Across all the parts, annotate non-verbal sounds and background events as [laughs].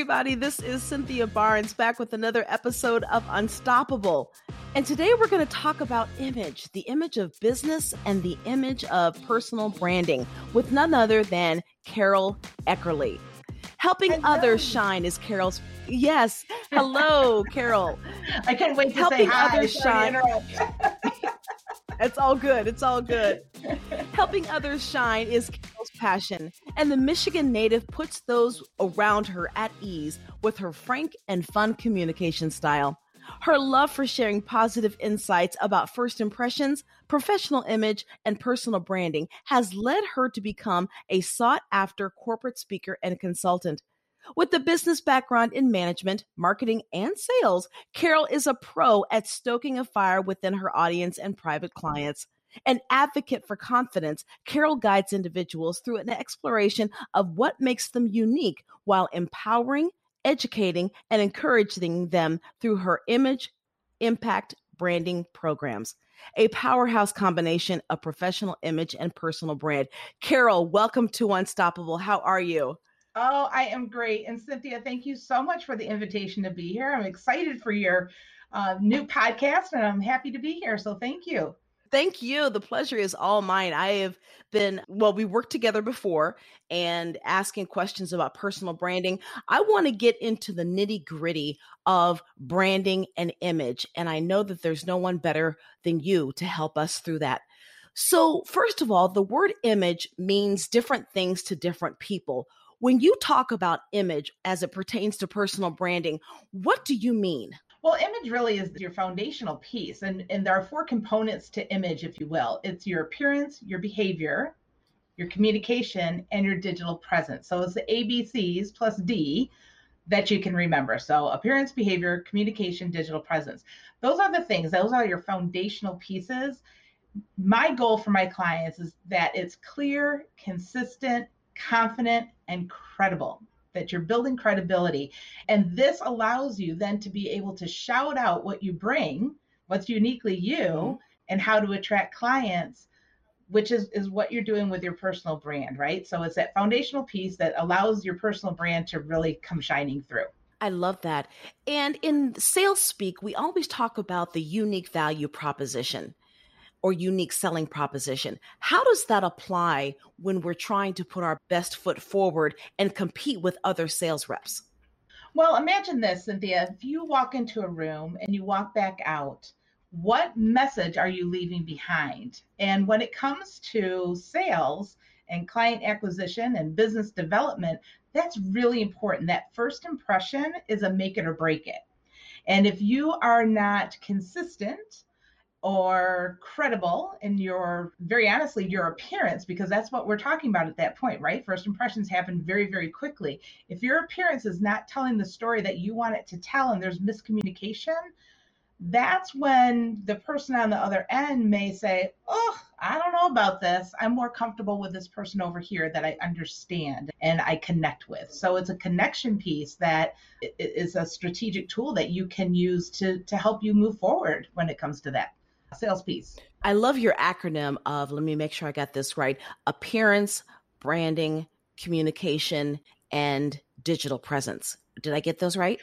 everybody. This is Cynthia Barnes back with another episode of Unstoppable. And today we're going to talk about image, the image of business and the image of personal branding with none other than Carol Eckerly. Helping hello. others shine is Carol's. Yes. Hello, Carol. [laughs] I can't wait to Helping say hi. others shine. [laughs] it's all good. It's all good. Helping others shine is Carol's passion, and the Michigan native puts those around her at ease with her frank and fun communication style. Her love for sharing positive insights about first impressions, professional image, and personal branding has led her to become a sought after corporate speaker and consultant. With a business background in management, marketing, and sales, Carol is a pro at stoking a fire within her audience and private clients. An advocate for confidence, Carol guides individuals through an exploration of what makes them unique while empowering, educating, and encouraging them through her image impact branding programs. A powerhouse combination of professional image and personal brand. Carol, welcome to Unstoppable. How are you? Oh, I am great. And Cynthia, thank you so much for the invitation to be here. I'm excited for your uh, new podcast and I'm happy to be here. So thank you. Thank you. The pleasure is all mine. I have been, well, we worked together before and asking questions about personal branding. I want to get into the nitty gritty of branding and image. And I know that there's no one better than you to help us through that. So, first of all, the word image means different things to different people. When you talk about image as it pertains to personal branding, what do you mean? Well, image really is your foundational piece. And, and there are four components to image, if you will it's your appearance, your behavior, your communication, and your digital presence. So it's the ABCs plus D that you can remember. So appearance, behavior, communication, digital presence. Those are the things, those are your foundational pieces. My goal for my clients is that it's clear, consistent, confident, and credible that you're building credibility. And this allows you then to be able to shout out what you bring, what's uniquely you, mm-hmm. and how to attract clients, which is, is what you're doing with your personal brand, right? So it's that foundational piece that allows your personal brand to really come shining through. I love that. And in sales speak, we always talk about the unique value proposition or unique selling proposition. How does that apply when we're trying to put our best foot forward and compete with other sales reps? Well, imagine this, Cynthia. If you walk into a room and you walk back out, what message are you leaving behind? And when it comes to sales and client acquisition and business development, that's really important. That first impression is a make it or break it. And if you are not consistent, or credible in your very honestly your appearance because that's what we're talking about at that point right? First impressions happen very very quickly. If your appearance is not telling the story that you want it to tell and there's miscommunication that's when the person on the other end may say oh i don't know about this. I'm more comfortable with this person over here that i understand and i connect with. So it's a connection piece that is a strategic tool that you can use to to help you move forward when it comes to that sales piece. I love your acronym of, let me make sure I got this right appearance, branding, communication, and digital presence. Did I get those right?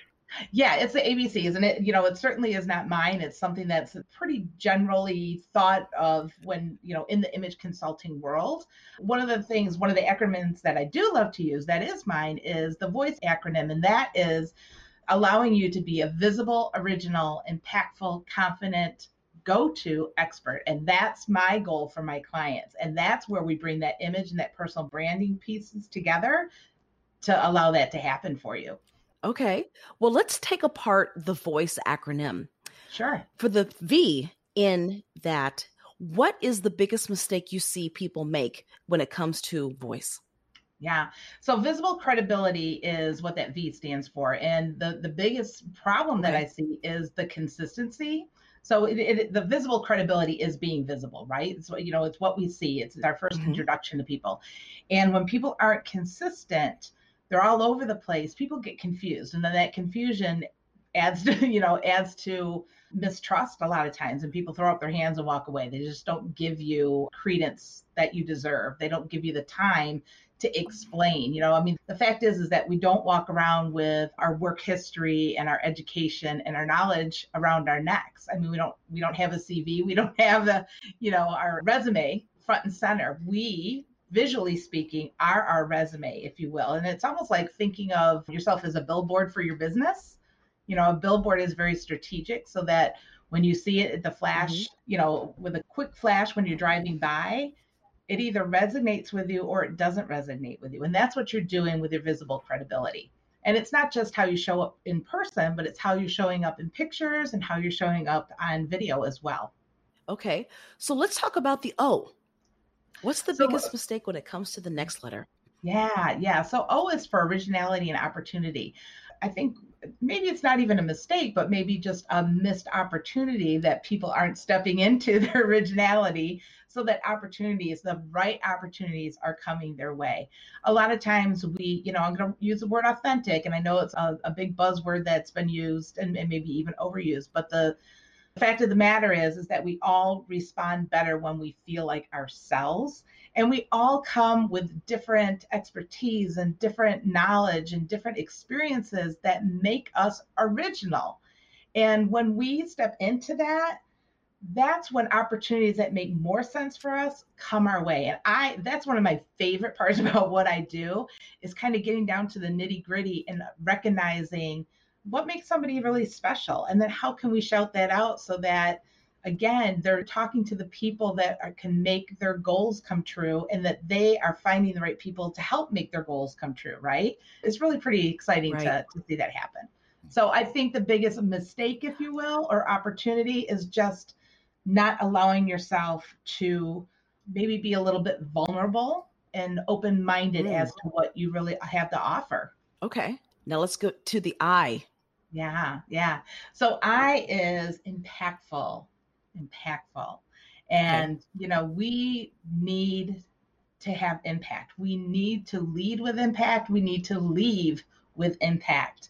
Yeah, it's the ABCs, and it you know it certainly is not mine. It's something that's pretty generally thought of when you know in the image consulting world. One of the things, one of the acronyms that I do love to use that is mine is the voice acronym, and that is allowing you to be a visible, original, impactful, confident, go to expert. And that's my goal for my clients. And that's where we bring that image and that personal branding pieces together to allow that to happen for you. Okay. Well, let's take apart the voice acronym. Sure. For the V in that, what is the biggest mistake you see people make when it comes to voice? Yeah. So visible credibility is what that V stands for. And the, the biggest problem that I see is the consistency so it, it, the visible credibility is being visible, right? So you know, it's what we see. It's our 1st mm-hmm. introduction to people, and when people aren't consistent, they're all over the place. People get confused, and then that confusion adds to, [laughs] you know, adds to mistrust a lot of times and people throw up their hands and walk away. They just don't give you credence that you deserve. They don't give you the time to explain you know i mean the fact is is that we don't walk around with our work history and our education and our knowledge around our necks. I mean we don't we don't have a cv we don't [laughs] have the you know our resume front and center. We visually speaking are our resume if you will. And it's almost like thinking of yourself as a billboard for your business. You know a billboard is very strategic so that when you see it at the flash mm-hmm. you know with a quick flash when you're driving by it either resonates with you or it doesn't resonate with you. And that's what you're doing with your visible credibility. And it's not just how you show up in person, but it's how you're showing up in pictures and how you're showing up on video as well. Okay. So let's talk about the O. What's the so, biggest mistake when it comes to the next letter? Yeah, yeah. So O is for originality and opportunity. I think maybe it's not even a mistake, but maybe just a missed opportunity that people aren't stepping into [laughs] their originality so that opportunities, the right opportunities are coming their way. A lot of times we, you know, I'm going to use the word authentic, and I know it's a, a big buzzword that's been used and, and maybe even overused, but the the fact of the matter is is that we all respond better when we feel like ourselves and we all come with different expertise and different knowledge and different experiences that make us original and when we step into that that's when opportunities that make more sense for us come our way. And i that's one of my favorite parts [laughs] about what i do is kind of getting down to the nitty gritty and recognizing what makes somebody really special. And then how can we shout that out so that again they're talking to the people that are, can make their goals come true and that they are finding the right people to help make their goals come true right? It's really pretty exciting right. to, to see that happen. So i think the biggest mistake if you will or opportunity is just not allowing yourself to maybe be a little bit vulnerable and open minded mm. as to what you really have to offer. Okay. Now let's go to the I. Yeah, yeah. So I is impactful, impactful. And, okay. you know, we need to have impact. We need to lead with impact. We need to leave with impact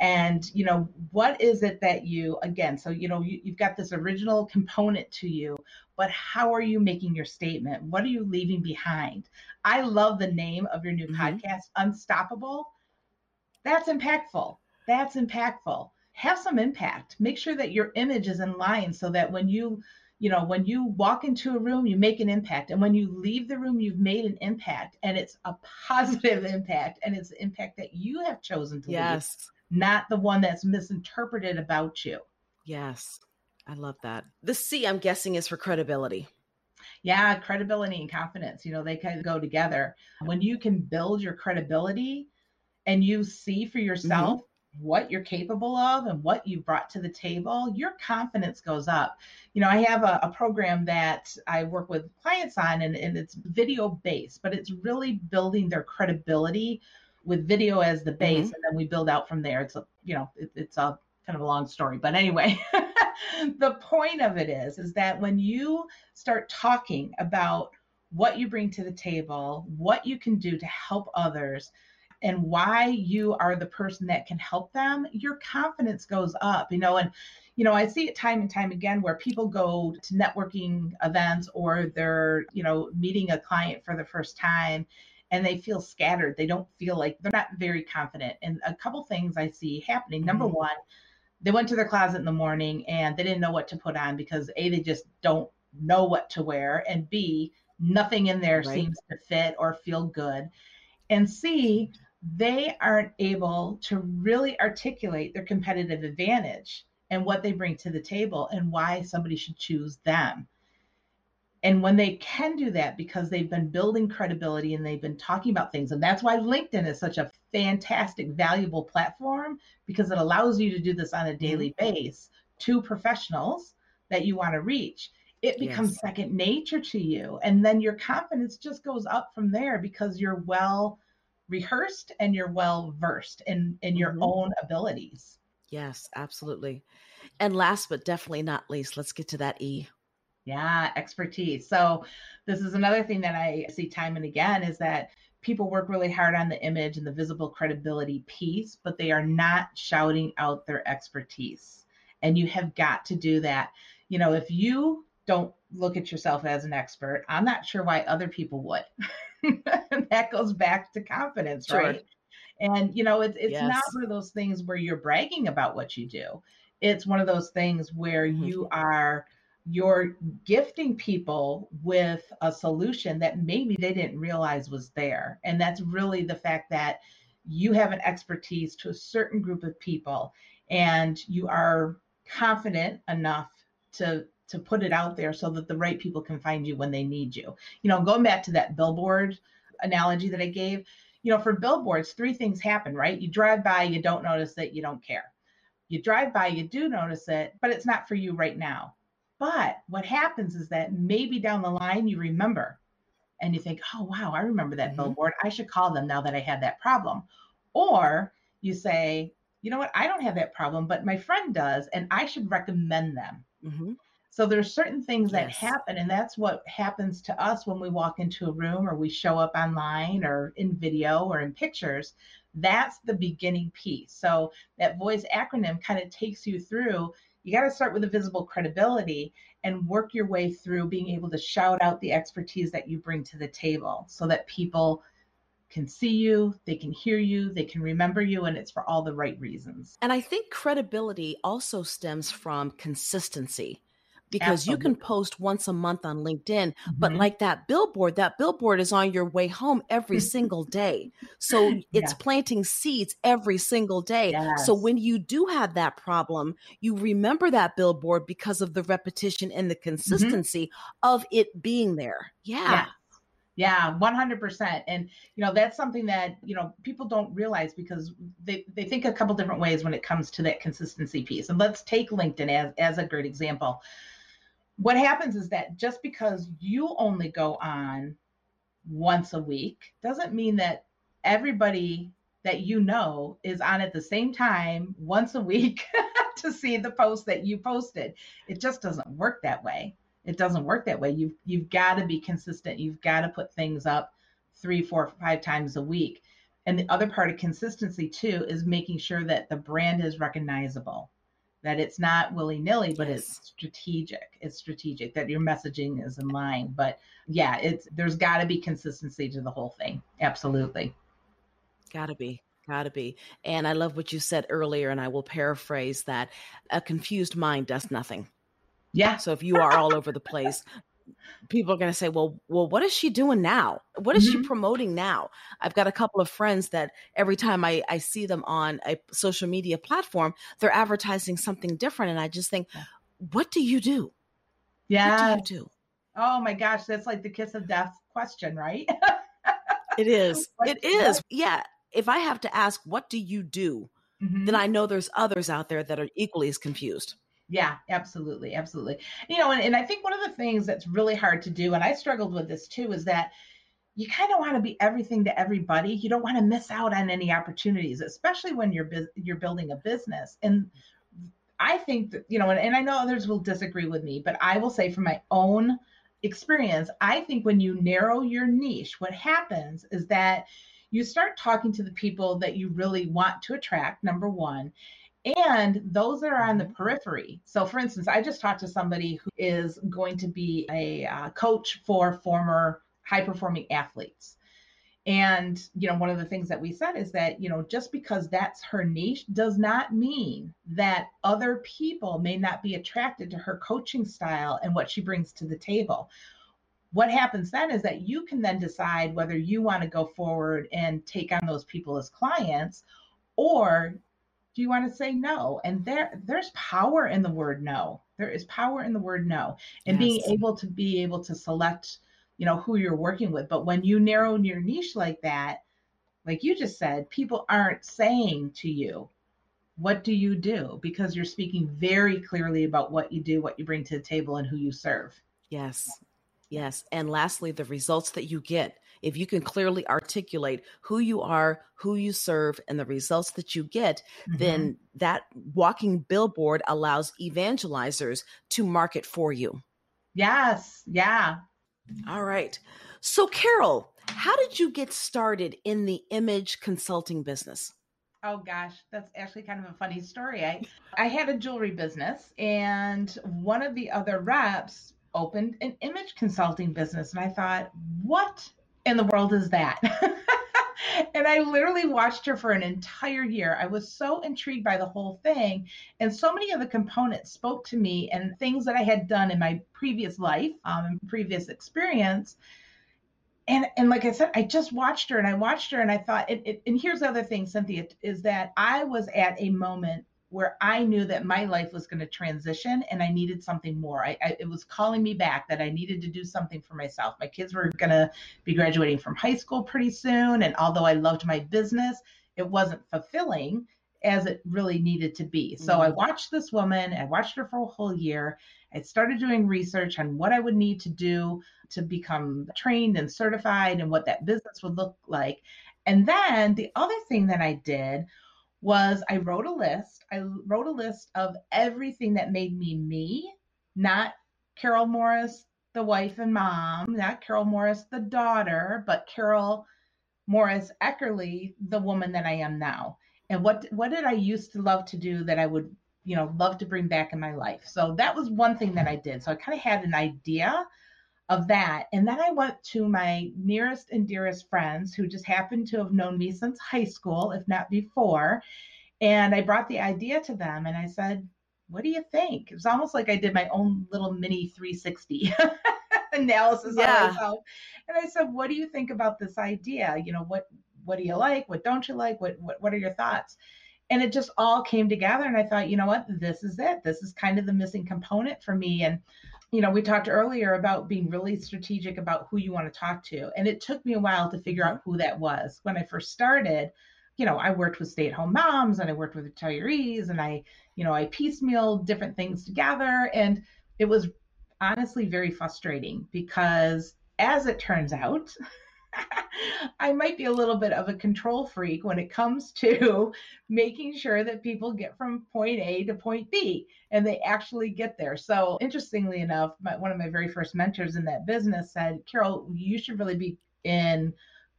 and you know what is it that you again so you know you, you've got this original component to you but how are you making your statement? What are you leaving behind? I love the name of your new mm-hmm. podcast unstoppable. That's impactful. That's impactful. Have some impact. Make sure that your image is in line so that when you you know when you walk into a room you make an impact. And when you leave the room you've made an impact and it's a [laughs] positive impact and it's the impact that you have chosen to yes. leave not the one that's misinterpreted about you. Yes. I love that. The C, I'm guessing, is for credibility. Yeah, credibility and confidence, you know, they kind of go together. When you can build your credibility and you see for yourself mm-hmm. what you're capable of and what you brought to the table, your confidence goes up. You know, I have a, a program that I work with clients on, and, and it's video based, but it's really building their credibility with video as the base, mm-hmm. and then we build out from there. It's a you know it, it's a kind of a long story, but anyway, [laughs] the point of it is is that when you start talking about what you bring to the table, what you can do to help others, and why you are the person that can help them, your confidence goes up, you know, and you know, I see it time and time again where people go to networking events or they're, you know, meeting a client for the first time and they feel scattered. They don't feel like they're not very confident. And a couple things I see happening. Number mm-hmm. one, they went to their closet in the morning and they didn't know what to put on because A, they just don't know what to wear. And B, nothing in there right. seems to fit or feel good. And C, they aren't able to really articulate their competitive advantage and what they bring to the table and why somebody should choose them. And when they can do that because they've been building credibility and they've been talking about things, and that's why LinkedIn is such a fantastic, valuable platform because it allows you to do this on a daily mm-hmm. base to professionals that you want to reach. It becomes yes. second nature to you. And then your confidence just goes up from there because you're well rehearsed and you're well versed in, in your mm-hmm. own abilities. Yes, absolutely. And last but definitely not least, let's get to that E. Yeah, expertise. So this is another thing that I see time and again is that people work really hard on the image and the visible credibility piece, but they are not shouting out their expertise. And you have got to do that. You know, if you don't look at yourself as an expert, I'm not sure why other people would. [laughs] that goes back to confidence, sure. right? And you know, it's it's yes. not one of those things where you're bragging about what you do. It's one of those things where mm-hmm. you are you're gifting people with a solution that maybe they didn't realize was there. And that's really the fact that you have an expertise to a certain group of people and you are confident enough to to put it out there so that the right people can find you when they need you. You know, going back to that billboard analogy that I gave, you know, for billboards, three things happen, right? You drive by, you don't notice it, you don't care. You drive by, you do notice it, but it's not for you right now. But what happens is that maybe down the line you remember and you think, oh, wow, I remember that mm-hmm. billboard. I should call them now that I had that problem. Or you say, you know what, I don't have that problem, but my friend does, and I should recommend them. Mm-hmm. So there's certain things that happen, and that's what happens to us when we walk into a room or we show up online or in video or in pictures. That's the beginning piece. So that voice acronym kind of takes you through you got to start with a visible credibility and work your way through being able to shout out the expertise that you bring to the table so that people can see you, they can hear you, they can remember you, and it's for all the right reasons. And I think credibility also stems from consistency because Absolutely. you can post once a month on LinkedIn, mm-hmm. but like that billboard, that billboard is on your way home every [laughs] single day. So it's planting seeds every single day. Yes. So when you do have that problem, you remember that billboard because of the repetition and the mm-hmm. consistency mm-hmm. of it being there. Yeah. yeah. Yeah, 100%. And, you know, that's something that, you know, people don't realize because they, they think a couple different ways when it comes to that consistency piece. And let's take LinkedIn as, as a great example what happens is that just because you only go on once a week doesn't mean that everybody that you know is on at the same time once a week [laughs] to see the post that you posted. It just doesn't work that way. It doesn't work that way. You've you've got to be consistent. You've got to put things up three, four, five times a week. And the other part of consistency too is making sure that the brand is recognizable that it's not willy nilly, but yes. it's strategic. It's strategic that your messaging is in line. But yeah, it's there's got to be consistency to the whole thing. Absolutely. Got to be. Got to be. And I love what you said earlier, and I will paraphrase that a confused mind does nothing. Yeah. So if you are all over the place, people are going to say, well, well, what is she doing now? What is mm-hmm. she promoting now? I've got a couple of friends that every time I, I see them on a social media platform, they're advertising something different. And I just think, what do you do? Yeah. What do you do? Oh my gosh, that's like the kiss of death question, right? it [laughs] is. it is. Yeah. If I have to ask, what do you do? Mm-hmm. Then I know there's others out there that are equally as confused. Yeah, absolutely. Absolutely. You know, and, and I think one of the things that's really hard to do, and I struggled with this too, is that you kind of want to be everything to everybody. You don't want to miss out on any opportunities, especially when you're you're building a business. And I think that, you know, and, and I know others will disagree with me, but I will say from my own experience, I think when you narrow your niche, what happens is that you start talking to the people that you really want to attract, number one and those that are on the mm-hmm. periphery. So, for instance, I just talked to somebody who is going to be a uh, coach for former high performing athletes. And, you know, one of the things that we said is that, you know, just because that's her niche does not mean that other people may not be attracted to her coaching style and what she brings to the table. What happens then is that you can then decide whether you want to go forward and take on those people as clients or do you want to say no? And there there's power in the word no. There is power in the word no and yes. being able to be able to select you know who you're working with. But when you narrow your niche like that like you just said people aren't saying to you what do you do? because you're speaking very clearly about what you do what you bring to the table and who you serve. Yes. Yes. And lastly the results that you get if you can clearly articulate who you are, who you serve, and the results that you get, mm-hmm. then that walking billboard allows evangelizers to market for you. Yes. Yeah. All right. So, Carol, How did you get started in the image consulting business? Oh gosh, that's actually kind of a funny story. I I had a jewelry business and one of the other reps opened an image consulting business and I thought, "What in the world is that?" [laughs] and I literally watched her for an entire year. I was so intrigued by the whole thing. And so many of the components spoke to me and things that I had done in my previous life, um, and previous experience and and like I said, I just watched her and I watched her and I thought, it, it, and here's the other thing, Cynthia, is that I was at a moment where I knew that my life was going to transition and I needed something more. I, I, it was calling me back that I needed to do something for myself. My kids were going to be graduating from high school pretty soon, and although I loved my business, it wasn't fulfilling as it really needed to be. So mm-hmm. I watched this woman, I watched her for a whole year. I started doing research on what I would need to do to become trained and certified and what that business would look like. And then the other thing that I did was I wrote a list. I wrote a list of everything that made me me, not Carol Morris, the wife and mom, not Carol Morris, the daughter, but Carol Morris Eckerly, the woman that I am now. And what what did I used to love to do that I would, you know, love to bring back in my life? So that was one thing that I did. So I kind of had an idea of that. And then I went to my nearest and dearest friends who just happened to have known me since high school, if not before. And I brought the idea to them and I said, What do you think? It was almost like I did my own little mini 360 [laughs] analysis yeah. on myself. And I said, What do you think about this idea? You know, what what do you like? What don't you like? What what, what are your thoughts? And it just all came together. And I thought, you know what? This is it. This is kind of the missing component for me. And you know, we talked earlier about being really strategic about who you want to talk to. And it took me a while to figure out mm-hmm. who that was. When I first started, you know, I worked with stay-at-home moms and I worked with retirees and I, you know, I piecemeal different things together. And it was honestly very frustrating because as it turns out, [laughs] [laughs] I might be a little bit of a control freak when it comes [laughs] to making sure that people get from point A to point B and they actually get there. So, interestingly enough, my, one of my very first mentors in that business said, Carol, you should really be in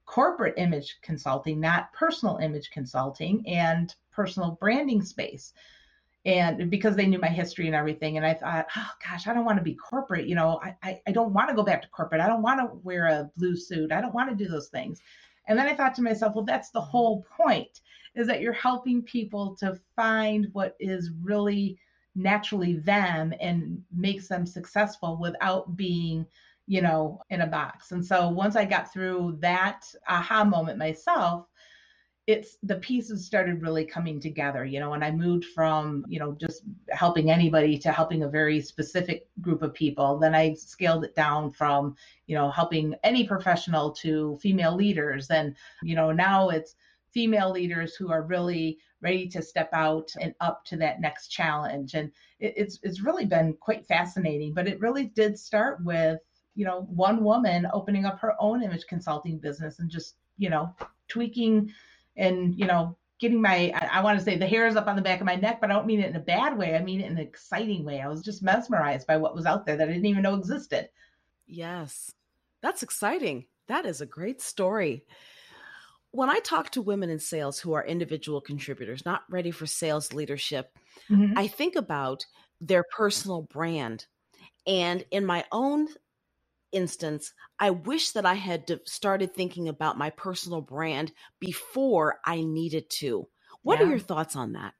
corporate image consulting, not personal image consulting and personal branding space and because they knew my history and everything and i thought oh gosh i don't want to be corporate you know i i, I don't want to go back to corporate. I don't want to wear a blue suit. I don't want to do those things. And then i thought to myself well that's the whole point is that you're helping people to find what is really naturally them and makes them successful without being you know in a box. And so once i got through that aha moment myself it's the pieces started really coming together you know and i moved from you know just helping anybody to helping a very specific group of people. Then i scaled it down from you know helping any professional to female leaders. And you know now it's female leaders who are really ready to step out and up to that next challenge. And it, it's it's really been quite fascinating but it really did start with you know one woman opening up her own image consulting business and just you know tweaking and you know getting my I, I, want to say the hairs up on the back of my neck, but I don't mean it in a bad way. I mean it in an exciting way. I was just mesmerized by what was out there that I didn't even know existed. Yes. That's exciting. That is a great story. When I talk to women in sales who are individual contributors, not ready for sales leadership, mm-hmm. I think about their personal brand. And in my own instance, I wish that I had started thinking about my personal brand before I needed to. What yeah. are your thoughts on that?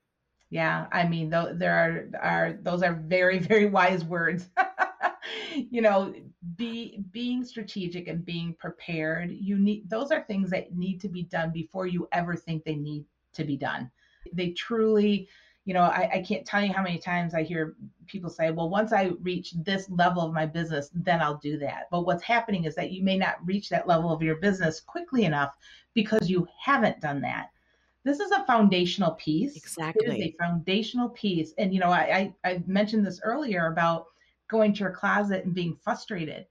Yeah, I mean, th- there are are those are very [laughs] very wise words. [laughs] you know, be being strategic and being prepared. You need those are things that need to be done before you ever think they need to be done. They truly you know, I, I can't tell you how many times I hear people say, well, once I reach this level of my business, then I'll do that. But what's happening is that you may not reach that level of your business quickly enough because you haven't done that. This is a foundational piece. Exactly. It is a foundational piece. And, you know, I, I, I mentioned this earlier about going to your closet and being frustrated.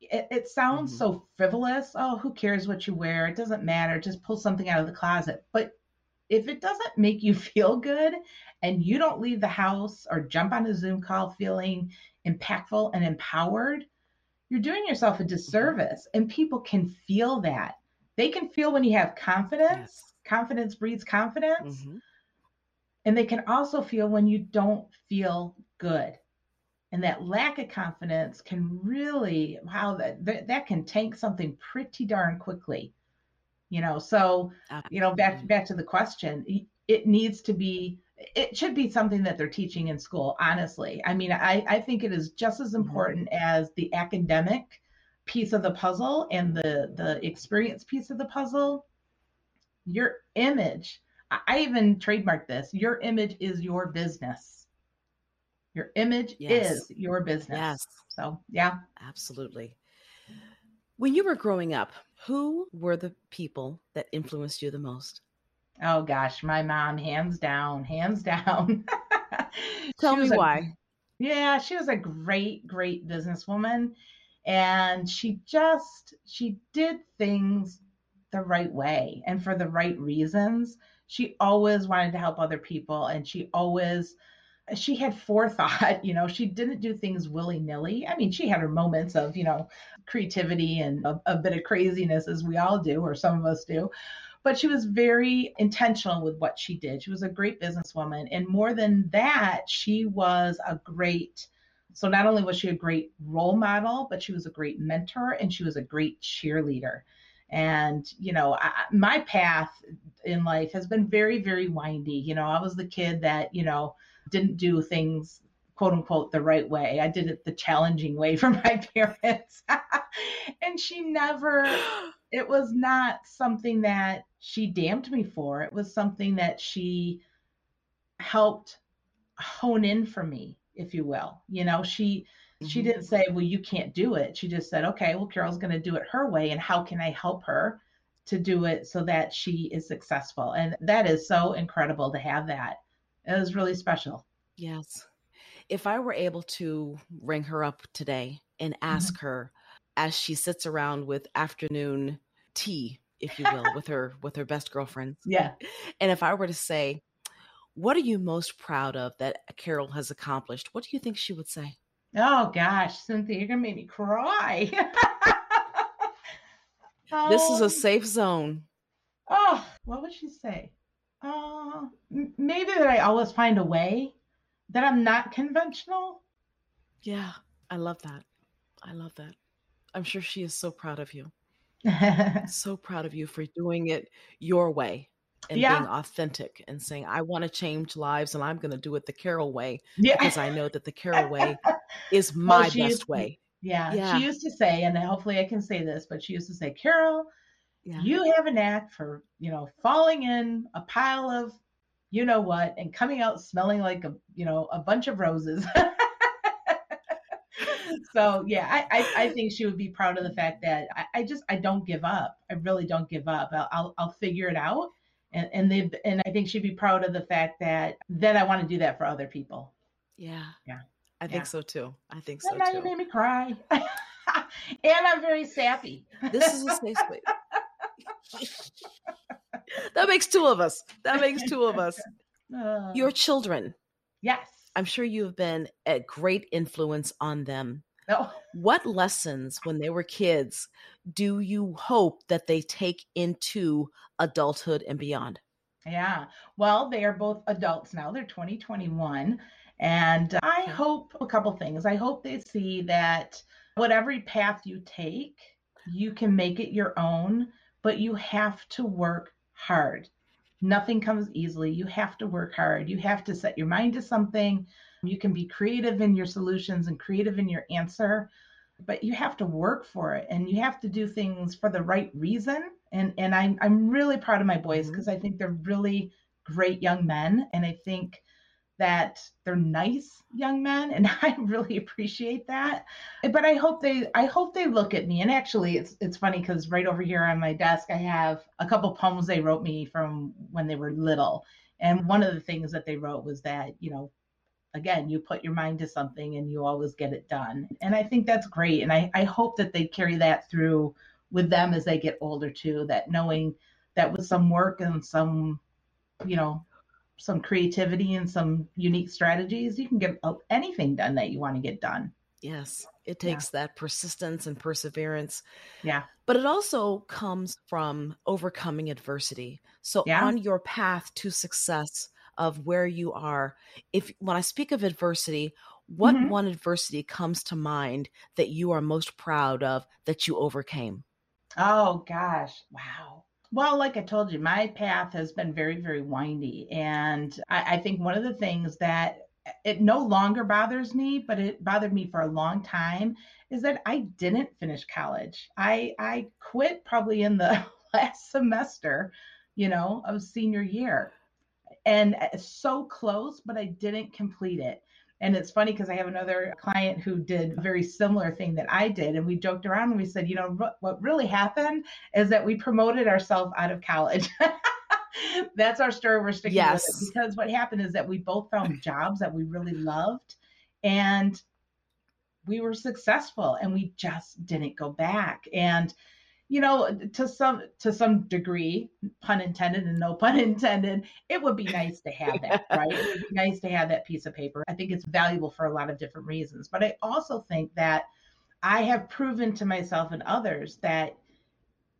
It, it, sounds mm-hmm. so frivolous. Oh, who cares what you wear? It doesn't matter. Just pull something out of the closet. But if it doesn't make you [laughs] feel good and you don't leave the house or jump on a Zoom call feeling impactful and empowered, you're doing yourself a Mm-hmm. disservice. And people can feel that. They can feel when you have confidence. Yes. Confidence breeds confidence. Mhm. And they can also feel when you don't feel good. And that lack of confidence can really, wow, that, that, that can tank something pretty darn quickly. You know, so, you know, back, back to the question, it needs to be, it should be something that they're teaching in school, honestly. I mean, I, I think it is just as Mhm. important as the academic piece of the puzzle and the, the experience piece of the puzzle. Your image, I I even trademarked this. Your image is your business. Your image Yes. is your business. Yes. So, yeah. Absolutely. When you were growing up, who were the people that influenced you the most? Oh gosh, my mom, hands down, hands [laughs] down. Tell me a- why. Yeah, she was a great, great businesswoman. And she just, she did things the right way and for the right reasons. She always wanted to help other people and she always, she had forethought, [laughs] you know, she didn't do things willy nilly. I mean, she had her moments of, you know, creativity and a, a bit of craziness as we all do, or some of us do. But she was very intentional with what she did. She was a great businesswoman. And more than that, she was a great, so not only was she a great role model, but she was a great mentor and she was a great cheerleader. And, you know, I, my path in life has been very, very windy. You know, I was the kid that, you know, didn't do things quote unquote the right way. I did it the challenging way for [laughs] my parents. [laughs] and she never, [gasps] it was not something that she damned me for. It was something that she helped hone in for me, if you will. You know, she she Mhm. didn't say, "Well, you can't do it." She just said, "Okay, well, Carol's going to do it her way, and how can I help her to do it so that she is successful?" And that is so incredible to have that. It was really special. Yes. If I were able to ring her up today and mm-hmm. ask her as she sits around with afternoon tea, if you [laughs] will, with her with her best girlfriends, Yeah. and if I were to say, "What are you most proud of that Carol has accomplished?" What do you think she would say? Oh gosh, Cynthia, you're gonna make me cry. [laughs] This is Oh. a um safe zone. Oh, what would she say? Uh, maybe that I always find a way, that I'm not conventional. Yeah, I love that. I love that. I'm sure she is so proud of you. [laughs] So proud of you for doing it your way and Yeah. being authentic and saying, I want to change lives and I'm going to do it the Carol way yeah. because I know that the Carol way [laughs] is my used best to- way. yeah. Yeah. She used to say, and hopefully I can say this, but she used to say, Carol, Yeah. you have a knack for, you know, falling in a pile of you know what and coming out smelling like a, you know, a bunch of roses. [laughs] so yeah, I, I, I think she would be proud of the fact that I, I just I don't give up. I really don't give up. I'll I'll, I'll figure it out. And and they and I think she'd be proud of the fact that that I want to do that for other people. Yeah. Yeah. I think so too. I think so And now you made me cry. [laughs] and I'm very sappy. This is a safe space. [laughs] that makes two of us. That makes two of us. Uh, [laughs] Your children, yes. I'm sure you've been a great influence on them. No. What lessons when they were kids do you hope that they take into adulthood and beyond? Yeah. Well, they are both adults now. They're 2021. And I hope a couple things. I hope they see that whatever path you take, you can make it your own, but you have to work hard. Nothing comes easily. You have to work hard. You have to set your mind to something. You can be creative in your solutions and creative in your answer, but you have to work for it and you have to do things for the right reason. And and I'm I'm really proud of my boys Mhm. because I think they're really great young men and I think that they're nice young men and [laughs] I really appreciate that. But I hope they I hope they look at me and actually it's it's funny cuz right over here on my desk I have a couple poems they wrote me from when they were little. And one of the things that they wrote was that, you know, again, you put your mind to something and you always get it done. And I think that's great. And I, I hope that they carry that through with them as they get older too, that knowing that with some work and some, you know, some creativity and some unique strategies, you can get anything done that you want to get done. Yes, It takes yeah. that persistence and perseverance. Yeah. But it also comes from overcoming adversity. So yeah. on your path to success of where you are, if when I speak of adversity, what mm-hmm. one adversity comes to mind that you are most proud of that you overcame? Oh gosh. Wow. Well, like I told you, my path has been very, very windy. And I, I, think one of the things that it no longer bothers me, but it bothered me for a long time, is that I didn't finish college. I I quit probably in the [laughs] last semester, you know, of senior year. And uh, so close, but I didn't complete it. And it's funny because I have another client who did a very similar thing that I did. And we joked around and we said, you know, what really happened is that we promoted ourselves out of college. [laughs] That's our story. We're sticking yes. with it because what happened is that we both found [laughs] jobs that we really loved and we were successful and we just didn't go back. And you know, to some to some degree, pun intended and no [laughs] pun intended, it would be nice to have that, [laughs] right? It would be nice to have that piece of paper. I think it's valuable for a lot of different reasons. But I also think that I have proven to myself and others that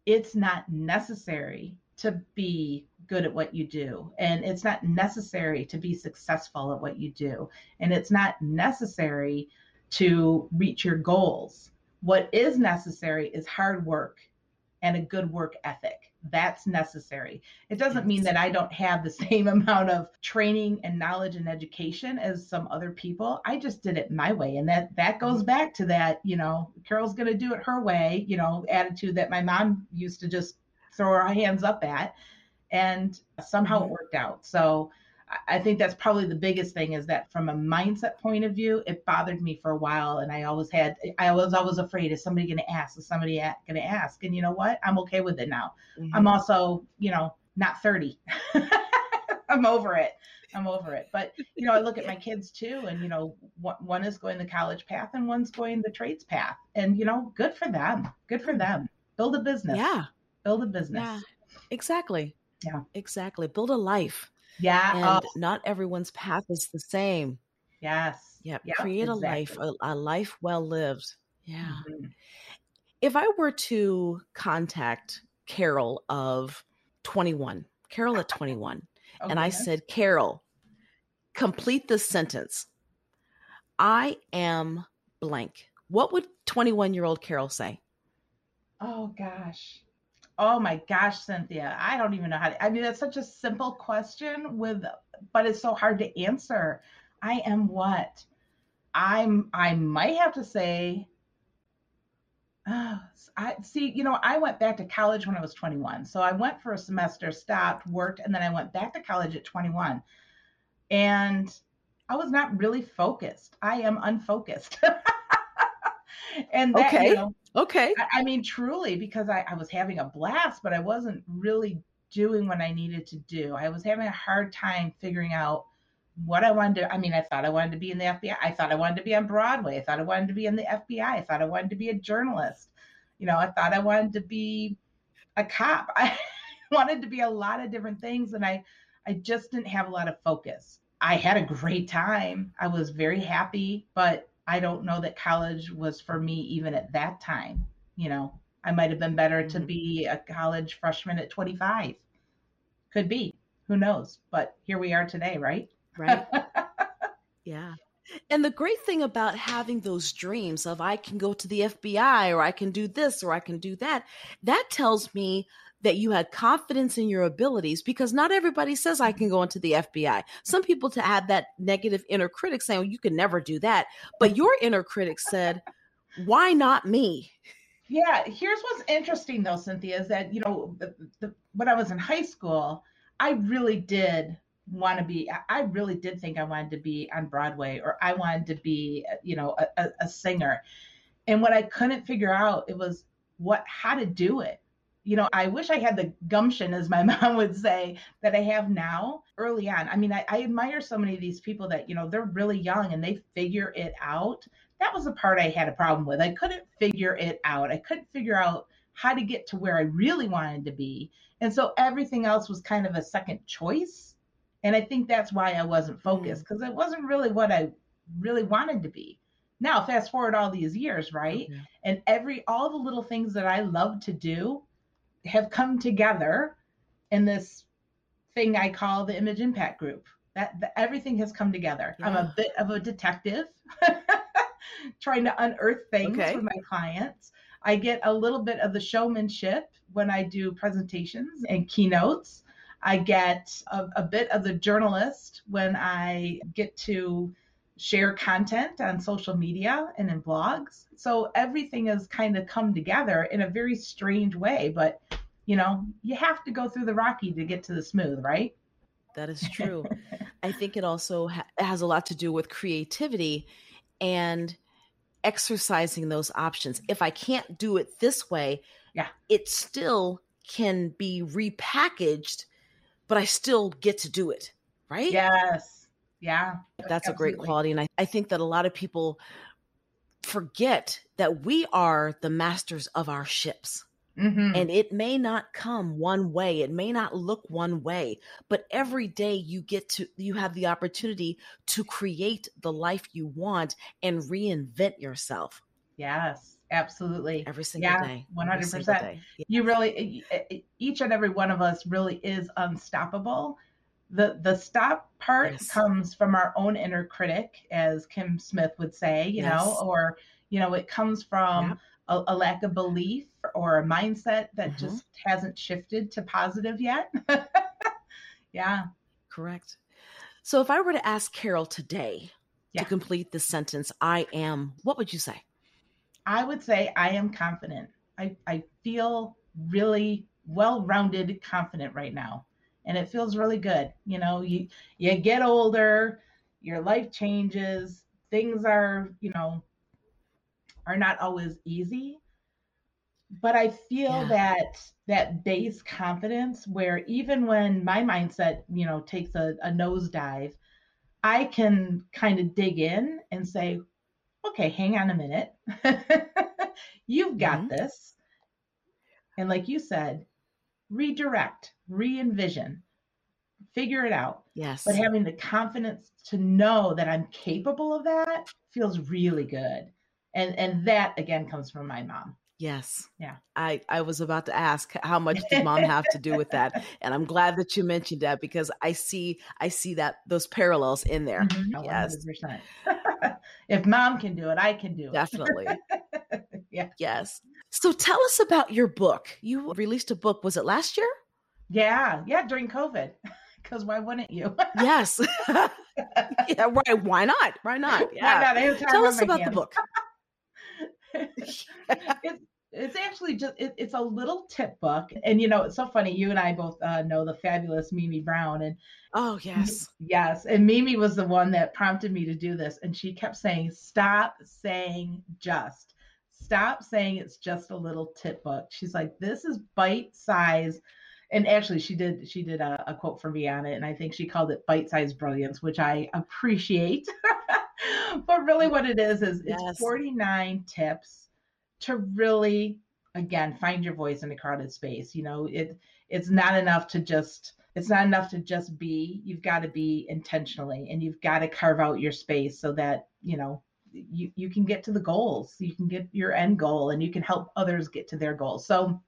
it's not necessary to be good at what you do. And it's not necessary to be successful at what you do. And it's not necessary to reach your goals. What is necessary is hard work and a good work ethic. That's necessary. It doesn't mean that I don't have the [laughs] same amount of training and knowledge and education as some other people. I just did it my way. And that that goes mm-hmm. back to that, you know, Carol's going to do it her way, you know, attitude that my mom used to just throw her hands up at and somehow it mm-hmm. worked out. So I think that's probably the biggest thing is that from a mindset point of view, it bothered me for a while. And I always had, I was always afraid, is somebody going to ask? Is somebody going to ask? And you know what? I'm okay with it now. Mm-hmm. I'm also, you know, not 30. [laughs] I'm over it. I'm over it. But, you know, I look at my kids too, and, you know, one is going the college path and one's going the trades path. And, you know, good for them. Good for them. Build a business. Yeah. Build a business. Yeah. Exactly. Yeah. Exactly. Build a life. Yeah. And oh. not everyone's path is the same. Yes. Yeah. Yep, Create exactly. a life, a, a, life well lived. Yeah. Mm-hmm. If I were to contact Carol of 21, Carol at 21, [laughs] okay. and I said, Carol, complete this sentence. I am blank. What would 21 year old Carol say? Oh, gosh. Oh my gosh, Cynthia. I don't even know how to. I mean, that's such a simple question with, but it's so hard to answer. I am what? I'm, I might have to say, oh, I see, you know, I went back to college when I was 21. So I went for a semester, stopped, worked, and then I went back to college at 21. And I was not really focused. I am unfocused. [laughs] [laughs] and that, okay. You know, okay. I, I, mean, truly, because I, I was having a blast, but I wasn't really doing what I needed to do. I was having a hard time figuring out what I wanted to. I mean, I thought I wanted to be in the FBI. I thought I wanted to be on Broadway. I thought I wanted to be in the FBI. I thought I wanted to be a journalist. You know, I thought I wanted to be a cop. [laughs] I wanted to be a lot of different things, and I, I just didn't have a lot of focus. I had a great time. I was very happy, but I don't know that college was for me even at that time. You know, I might have been better mm-hmm. to be a college freshman at 25. Could be. Who knows? But here we are today, right? Right. [laughs] yeah. And the great thing about having those dreams of I can go to the FBI or I can do this or I can do that, that tells me that you had confidence in your abilities because not everybody says I can go into the FBI. Some people to have that negative inner critic saying, well, you can never do that. But your inner critic said, why not me? Yeah, here's what's interesting though, Cynthia, is that, you know, the, the, when I was in high school, I really did want to be, I really did think I wanted to be on Broadway or I wanted to be, you know, a, a singer. And what I couldn't figure out, it was what, how to do it you know, I wish I had the gumption, as my [laughs] mom would say, that I have now early on. I mean, I, I, admire so many of these people that, you know, they're really young and they figure it out. That was the part I had a problem with. I couldn't figure it out. I couldn't figure out how to get to where I really wanted to be. And so everything else was kind of a second choice. And I think that's why I wasn't hmm. focused because it wasn't really what I really wanted to be. Now, fast forward all these years, right? Okay. And every all the little things that I love to do have come together in this thing I call the Image Impact Group. That, that everything has come together. I'm a bit of a detective, [laughs] trying to unearth things Okay. with my clients. I get a little bit of the showmanship when I do presentations and keynotes. I get a, a bit of the journalist when I get to share content on social media and in blogs. So everything has kind of come together in a very strange way, but you know, you have to go through the rocky to get to the smooth, right? That is [laughs] true. I think it also ha- has a lot to do with creativity and exercising those options. If I can't do it this way, Yeah. it still can be repackaged, but I still get to do it, right? Yes. Yeah. That's a great quality. And I, I think that a lot of people forget that we are the masters of our ships. Mhm. And it may not come one way, it may not look one way, but every day you get to, you have the opportunity to create the life you want and reinvent yourself Yes, absolutely. every single Yeah, day. one every hundred single percent. day. Yeah. You really, each and every one of us really is unstoppable. The the stop part Yes. comes from our own inner critic, as Kim Smith would say, you know, or you know, it comes from Yep. a, a lack of belief or a mindset that Mhm. just hasn't shifted to positive yet. [laughs] yeah. Correct. So if I were to ask Carol today Yeah. to complete this sentence, I am, what would you say? I would say I am confident. I, I feel really well rounded confident right now. And it feels really good. You know, you you get older, your life changes, things are, you know, are not always easy. But I feel Yeah. that that base confidence where even when my mindset, you know, takes a, a nosedive, I can kind of dig in and say, okay, hang on a minute. [laughs] You've got Mhm. this. And like you said, redirect, re envision, figure it out. Yes. But having the confidence to know that I'm capable of that feels really good. And and that again comes from my mom. Yes. Yeah. I, I was about to ask how much did mom have to do with that? [laughs] And I'm glad that you mentioned that because I see I see that those parallels in there. Mhm. Yes. 100%. [laughs] if mom can do it, I can do it. Definitely. [laughs] Yeah. Yes. So tell us about your book. You released a book, was it last year? Yeah, yeah, during COVID. [laughs] Because why wouldn't you? Yes. [laughs] yeah, right. Why not? Why not? Why Yeah. not? Have time Tell us about the book. [laughs] it's it's actually just it, it's a little tip book and you know it's so funny you and i both uh, know the fabulous mimi brown and Oh, yes. yes and mimi was the one that prompted me to do this and she kept saying stop saying just stop saying it's just a little tip book. She's like this is bite size. And actually she did she did a, a quote for me on it and i think she called it bite size brilliance which i appreciate. [laughs] But really what it is is Yes. it's 49 tips to really again find your voice in a crowded space you know? It it's not enough to just it's not enough to just be you've got to be intentionally and you've got to carve out your space so that you know you, you can get to the goals. You can get your end goal and you can help others get to their goals. So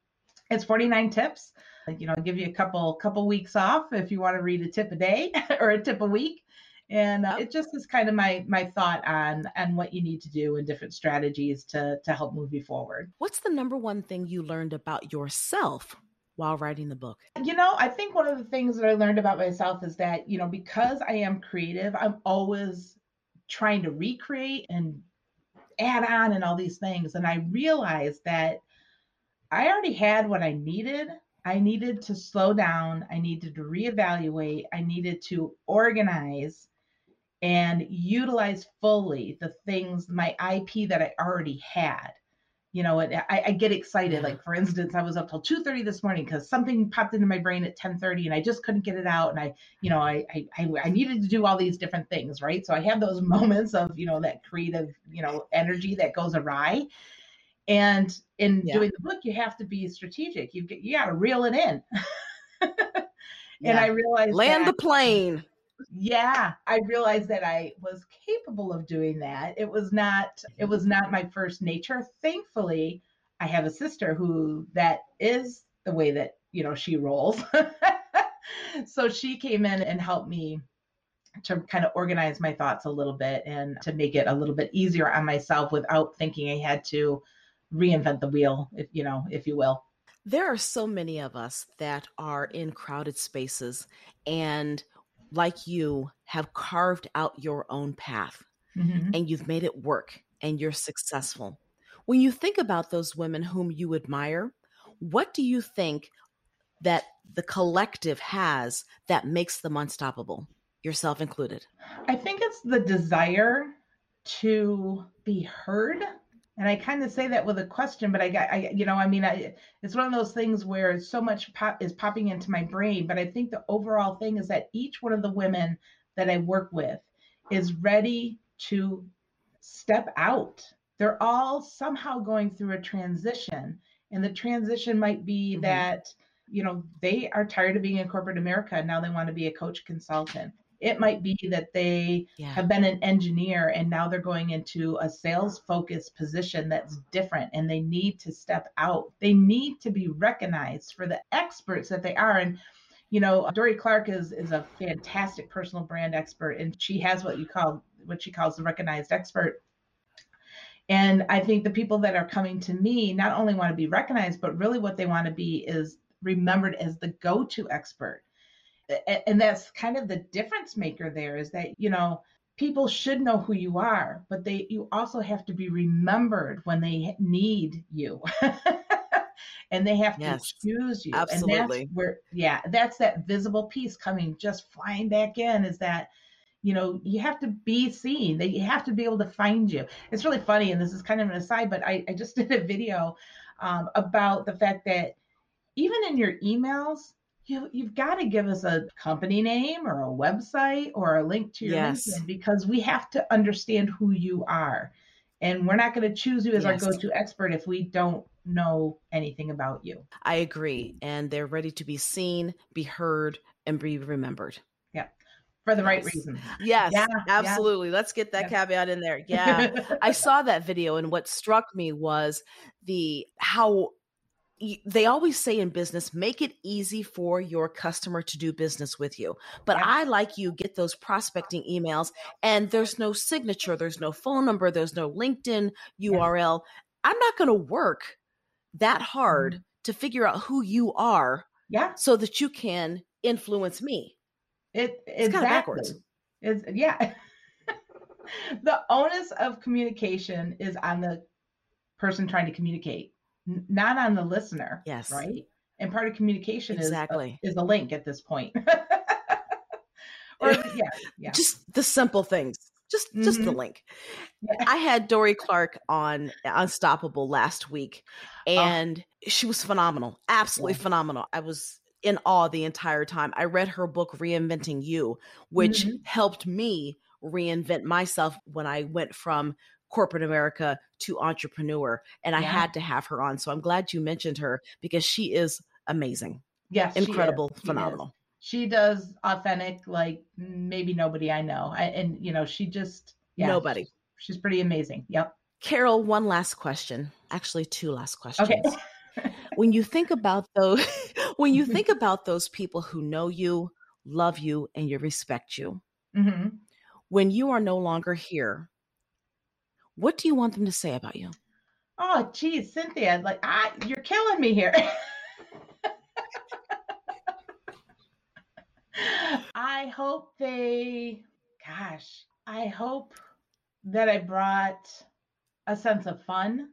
it's 49 tips. You know I'll give you a couple couple weeks off if you want to read a tip a day [laughs] or a tip a week. And uh, it just is kind of my my thought on on what you need to do and different strategies to to help move you forward. What's the number one thing you learned about yourself while writing the book? you know i think one of the things that i learned about myself is that you know because i am creative i'm always trying to recreate and add on and all these things. And i realized that i already had what i needed. I needed to slow down. I needed to reevaluate. I needed to organize and utilize fully the things my ip that i already had you know and I, I get excited. Like for instance i was up till 2.30 this morning because something popped into my brain at 10.30 and i just couldn't get it out. And i you know I, I i I needed to do all these different things right? So i have those [laughs] moments of you know that creative you know energy that goes awry. And in Yeah. doing the book you have to be strategic. You get you got to reel it in. [laughs] And Yeah. i realized Land that, the plane. Yeah, I realized that I was capable of doing that. It was not it was not my first nature. Thankfully, I have a sister who that is the way that, you know, she rolls. [laughs] so she came in and helped me to kind of organize my thoughts a little bit and to make it a little bit easier on myself without thinking I had to reinvent the wheel, if you know, if you will. There are so many of us that are in crowded spaces and like you have carved out your own path mm-hmm. and you've made it work and you're successful. When you think about those women whom you admire, what do you think that the collective has that makes them unstoppable, yourself included? I think it's the desire to be heard. And I kind of say that with a question, but I got, I, you know, I mean, I, it's one of those things where so much pop is popping into my brain. But I think the overall thing is that each one of the women that I work with is ready to step out. They're all somehow going through a transition. And the transition might be mm-hmm. that you know, they are tired of being in corporate America and now they want to be a coach consultant. It might be that they yeah. have been an engineer and now they're going into a sales focused position that's different and they need to step out. They need to be recognized for the experts that they are. And, you know, Dorie Clark is is a fantastic personal brand expert and she has what you call what she calls the recognized expert. And I think the people that are coming to me not only want to be recognized, but really what they want to be is remembered as the go-to expert and that's kind of the difference maker there is that you know people should know who you are but they you also have to be remembered when they need you. [laughs] And they have yes, to choose you. Absolutely and that's where yeah that's that visible piece coming just flying back in is that you know you have to be seen. That you have to be able to find you. It's really funny and this is kind of an aside but i, I just [laughs] did a video um, about the fact that even in your emails, you, you've got to give us a company name or a website or a link to your yes. LinkedIn because we have to understand who you are. And we're not going to choose you as yes. our go to expert if we don't know anything about you. I agree. And they're ready to be seen, be heard, and be remembered. Yeah. For the yes. right reasons. Yes, yeah, absolutely. Yeah. Let's get that yeah. caveat in there. [laughs] Yeah. I saw that video and what struck me was the how they always say in business make it easy for your customer to do business with you. But i like you get those prospecting emails and there's no signature there's no phone number there's no linkedin url i'm not going to work that hard mm-hmm. to figure out who you are yeah. so that you can influence me. It it's exactly. kind of backwards. It's yeah. [laughs] The onus of communication is on the person trying to communicate not on the listener. Yes. Right. And part of communication exactly. is a, is a link at this point. [laughs] or [laughs] yeah, yeah. Just the simple things. Just mm-hmm. just the mm-hmm. link. Yeah. I had Dorie Clark on Unstoppable last week oh. and oh. she was phenomenal. Absolutely yeah. phenomenal. I was in awe the entire time. I read her book Reinventing You, which mm-hmm. helped me reinvent myself when I went from corporate America to entrepreneur. And I had to have her on. So I'm glad you mentioned her because she is amazing. Yes. Incredible, she phenomenal. She does authentic, like maybe nobody I know. I, and, you know, she just, yeah, nobody. She's pretty amazing. Yep. Carol, one last question. Actually, two last questions. Okay. [laughs] when you think about those, [laughs] when you think [laughs] about those people who know you, love you, and you respect you, mm-hmm. when you are no longer here, what do you want them to say about you? Oh, geez, Cynthia, like I, you're killing me here. [laughs] I hope they, gosh, I hope that I brought a sense of fun.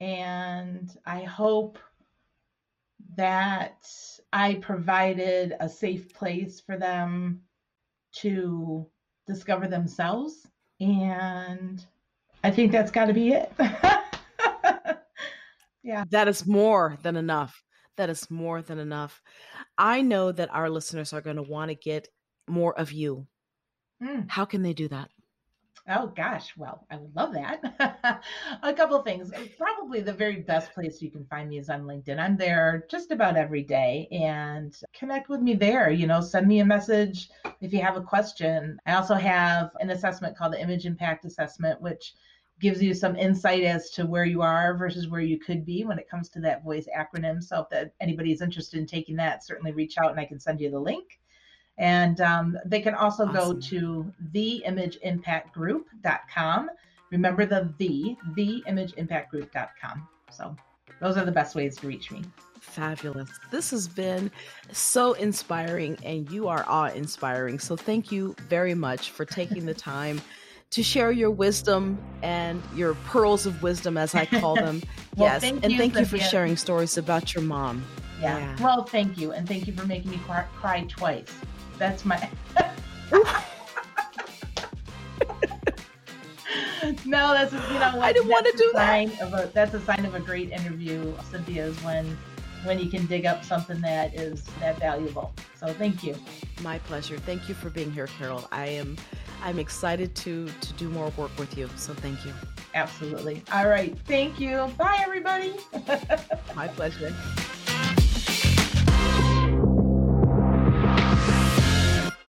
And I hope that I provided a safe place for them to discover themselves. And I think that's got to be it. [laughs] yeah. That is more than enough. That is more than enough. I know that our listeners are going to want to get more of you. Mm. How can they do that? Oh gosh, well, I would love that. [laughs] a couple things. Probably the very best place you can find me is on LinkedIn. I'm there just about every day and connect with me there. You know, send me a message if you have a question. I also have an assessment called the Image Impact Assessment, which gives you some insight as to where you are versus where you could be when it comes to that voice acronym. So if that, anybody is interested in taking that, certainly reach out and I can send you the link. And um, they can also awesome. go to theimageimpactgroup.com. Remember the the, theimageimpactgroup.com. So those are the best ways to reach me. Fabulous. This has been so inspiring, and you are awe inspiring. So, thank you very much for taking the time to share your wisdom and your pearls of wisdom, as I call them. [laughs] well, yes. Thank and you, thank you for sharing stories about your mom. Yeah. yeah. Well, thank you. And thank you for making me cry, cry twice. That's my. [laughs] no, that's you know what, I didn't want to do that. A, that's a sign of a great interview, Cynthia, is when when you can dig up something that is that valuable. So thank you. My pleasure. Thank you for being here, Carol. I am I'm excited to to do more work with you. So thank you. Absolutely. All right. Thank you. Bye everybody. [laughs] My pleasure.